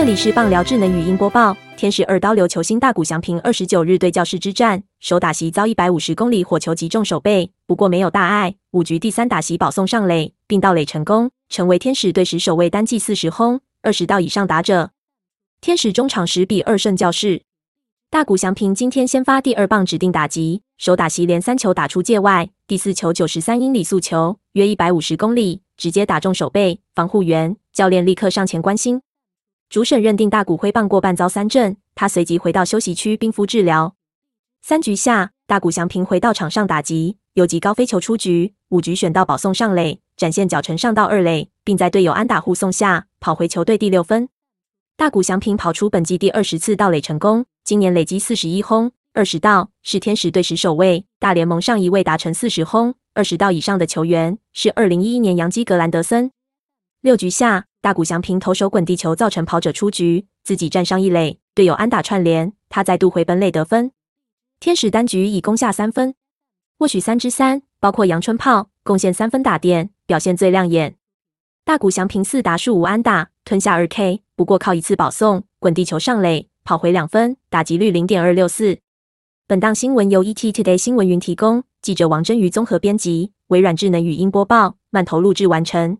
这里是棒聊智能语音播报。天使二刀流球星大谷翔平二十九日对教室之战，首打席遭一百五十公里火球击中手背，不过没有大碍。五局第三打席保送上垒，并盗垒成功，成为天使队史首位单季四十轰、二十道以上打者。天使中场十比二胜教室。大谷翔平今天先发第二棒指定打击，首打席连三球打出界外，第四球九十三英里速球，约一百五十公里，直接打中手背，防护员、教练立刻上前关心。主审认定大谷挥棒过半遭三振，他随即回到休息区冰敷治疗。三局下，大谷翔平回到场上打击，游击高飞球出局。五局选到保送上垒，展现脚程上到二垒，并在队友安打护送下跑回球队第六分。大谷翔平跑出本季第二十次盗垒成功，今年累积四十一轰二十盗，是天使队史首位，大联盟上一位达成四十轰二十盗以上的球员是二零一一年洋基格兰德森。六局下。大谷翔平投手滚地球造成跑者出局，自己站上一垒，队友安打串联，他再度回本垒得分。天使单局已攻下三分，或许三之三，包括阳春炮贡献三分打点，表现最亮眼。大谷翔平四打数五安打，吞下二 K，不过靠一次保送滚地球上垒，跑回两分，打击率零点二六四。本档新闻由 ET Today 新闻云提供，记者王真瑜综合编辑，微软智能语音播报，慢投录制完成。